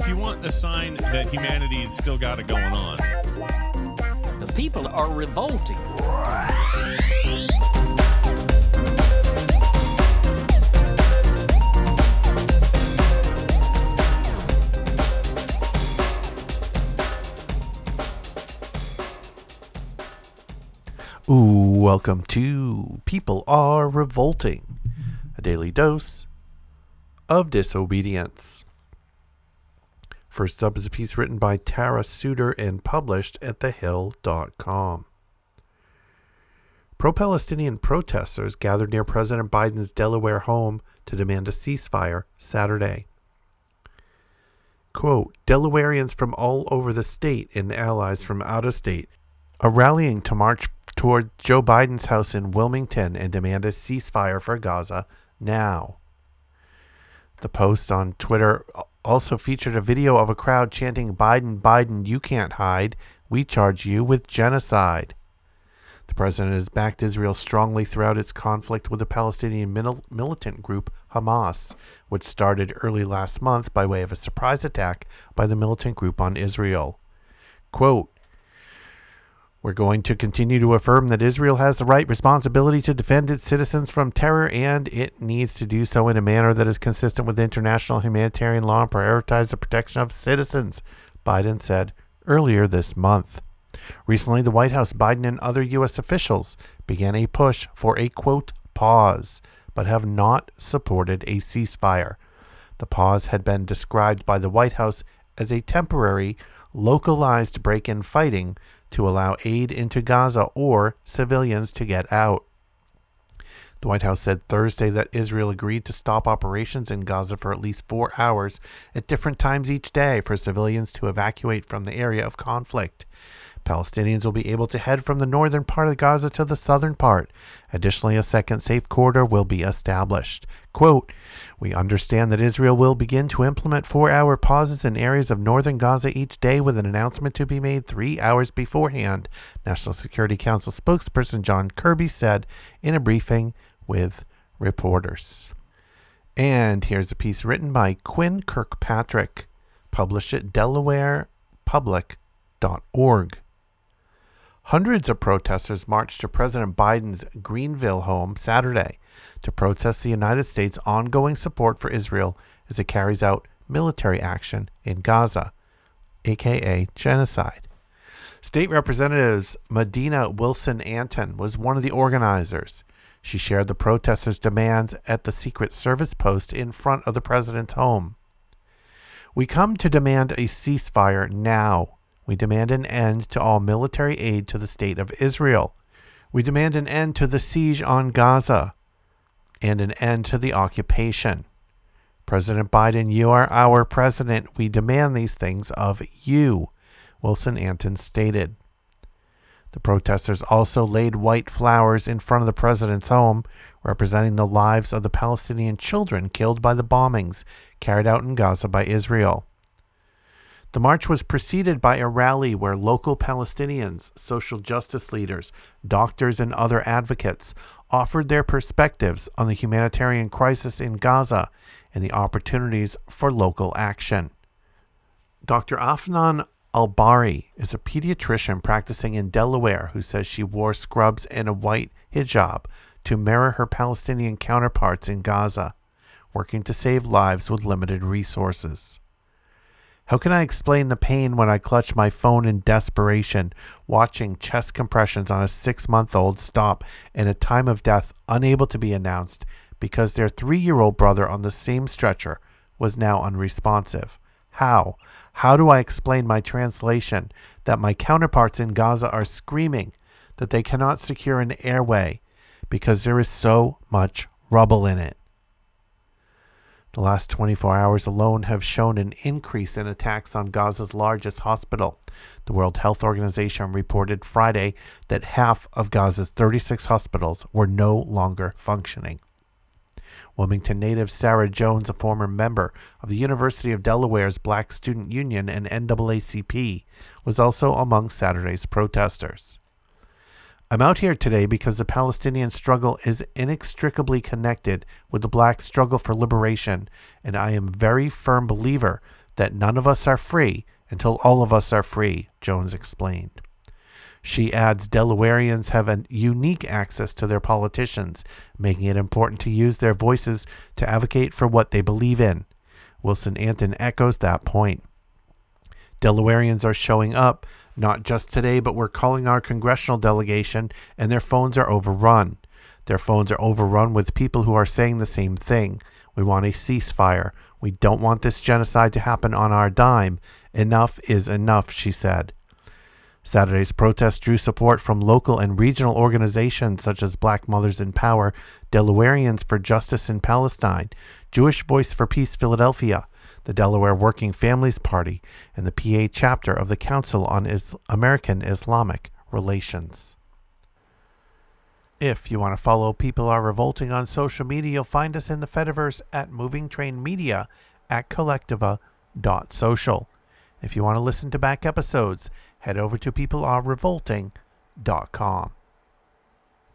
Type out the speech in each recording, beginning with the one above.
if you want a sign that humanity's still got it going on. The people are revolting. Ooh, welcome to People Are Revolting, a daily dose of disobedience. First up is a piece written by Tara Suter and published at thehill.com. Pro Palestinian protesters gathered near President Biden's Delaware home to demand a ceasefire Saturday. Quote Delawareans from all over the state and allies from out of state are rallying to march toward Joe Biden's house in Wilmington and demand a ceasefire for Gaza now. The post on Twitter also featured a video of a crowd chanting, Biden, Biden, you can't hide. We charge you with genocide. The president has backed Israel strongly throughout its conflict with the Palestinian militant group Hamas, which started early last month by way of a surprise attack by the militant group on Israel. Quote, we're going to continue to affirm that Israel has the right responsibility to defend its citizens from terror, and it needs to do so in a manner that is consistent with international humanitarian law and prioritize the protection of citizens, Biden said earlier this month. Recently, the White House, Biden, and other U.S. officials began a push for a quote pause, but have not supported a ceasefire. The pause had been described by the White House as a temporary, localized break in fighting to allow aid into Gaza or civilians to get out. The White House said Thursday that Israel agreed to stop operations in Gaza for at least four hours at different times each day for civilians to evacuate from the area of conflict. Palestinians will be able to head from the northern part of Gaza to the southern part. Additionally, a second safe corridor will be established. Quote, We understand that Israel will begin to implement four hour pauses in areas of northern Gaza each day with an announcement to be made three hours beforehand, National Security Council spokesperson John Kirby said in a briefing with reporters. And here's a piece written by Quinn Kirkpatrick, published at delawarepublic.org. Hundreds of protesters marched to President Biden's Greenville home Saturday to protest the United States' ongoing support for Israel as it carries out military action in Gaza, aka genocide. State Representative Madinah Wilson Anton was one of the organizers. She shared the protesters' demands at the Secret Service post in front of the president's home. We come to demand a ceasefire now, we demand an end to all military aid to the State of Israel. We demand an end to the siege on Gaza and an end to the occupation. President Biden, you are our president. We demand these things of you, Wilson Anton stated. The protesters also laid white flowers in front of the president's home, representing the lives of the Palestinian children killed by the bombings carried out in Gaza by Israel. The march was preceded by a rally where local Palestinians, social justice leaders, doctors, and other advocates offered their perspectives on the humanitarian crisis in Gaza and the opportunities for local action. Dr. Afnan Albari is a pediatrician practicing in Delaware who says she wore scrubs and a white hijab to mirror her Palestinian counterparts in Gaza, working to save lives with limited resources. How can I explain the pain when I clutch my phone in desperation, watching chest compressions on a six month old stop in a time of death unable to be announced because their three year old brother on the same stretcher was now unresponsive? How? How do I explain my translation that my counterparts in Gaza are screaming that they cannot secure an airway because there is so much rubble in it? The last 24 hours alone have shown an increase in attacks on Gaza's largest hospital. The World Health Organization reported Friday that half of Gaza's 36 hospitals were no longer functioning. Wilmington native Sarah Jones, a former member of the University of Delaware's Black Student Union and NAACP, was also among Saturday's protesters. I'm out here today because the Palestinian struggle is inextricably connected with the black struggle for liberation, and I am a very firm believer that none of us are free until all of us are free, Jones explained. She adds Delawareans have a unique access to their politicians, making it important to use their voices to advocate for what they believe in. Wilson Anton echoes that point. Delawareans are showing up, not just today, but we're calling our congressional delegation, and their phones are overrun. Their phones are overrun with people who are saying the same thing. We want a ceasefire. We don't want this genocide to happen on our dime. Enough is enough, she said. Saturday's protest drew support from local and regional organizations such as Black Mothers in Power, Delawareans for Justice in Palestine, Jewish Voice for Peace Philadelphia, the Delaware Working Families Party, and the PA chapter of the Council on Is- American Islamic Relations. If you want to follow People Are Revolting on social media, you'll find us in the Fediverse at Moving Train Media at kolektiva.social. If you want to listen to back episodes, head over to peoplearerevolting.com.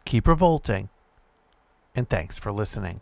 Keep revolting, and thanks for listening.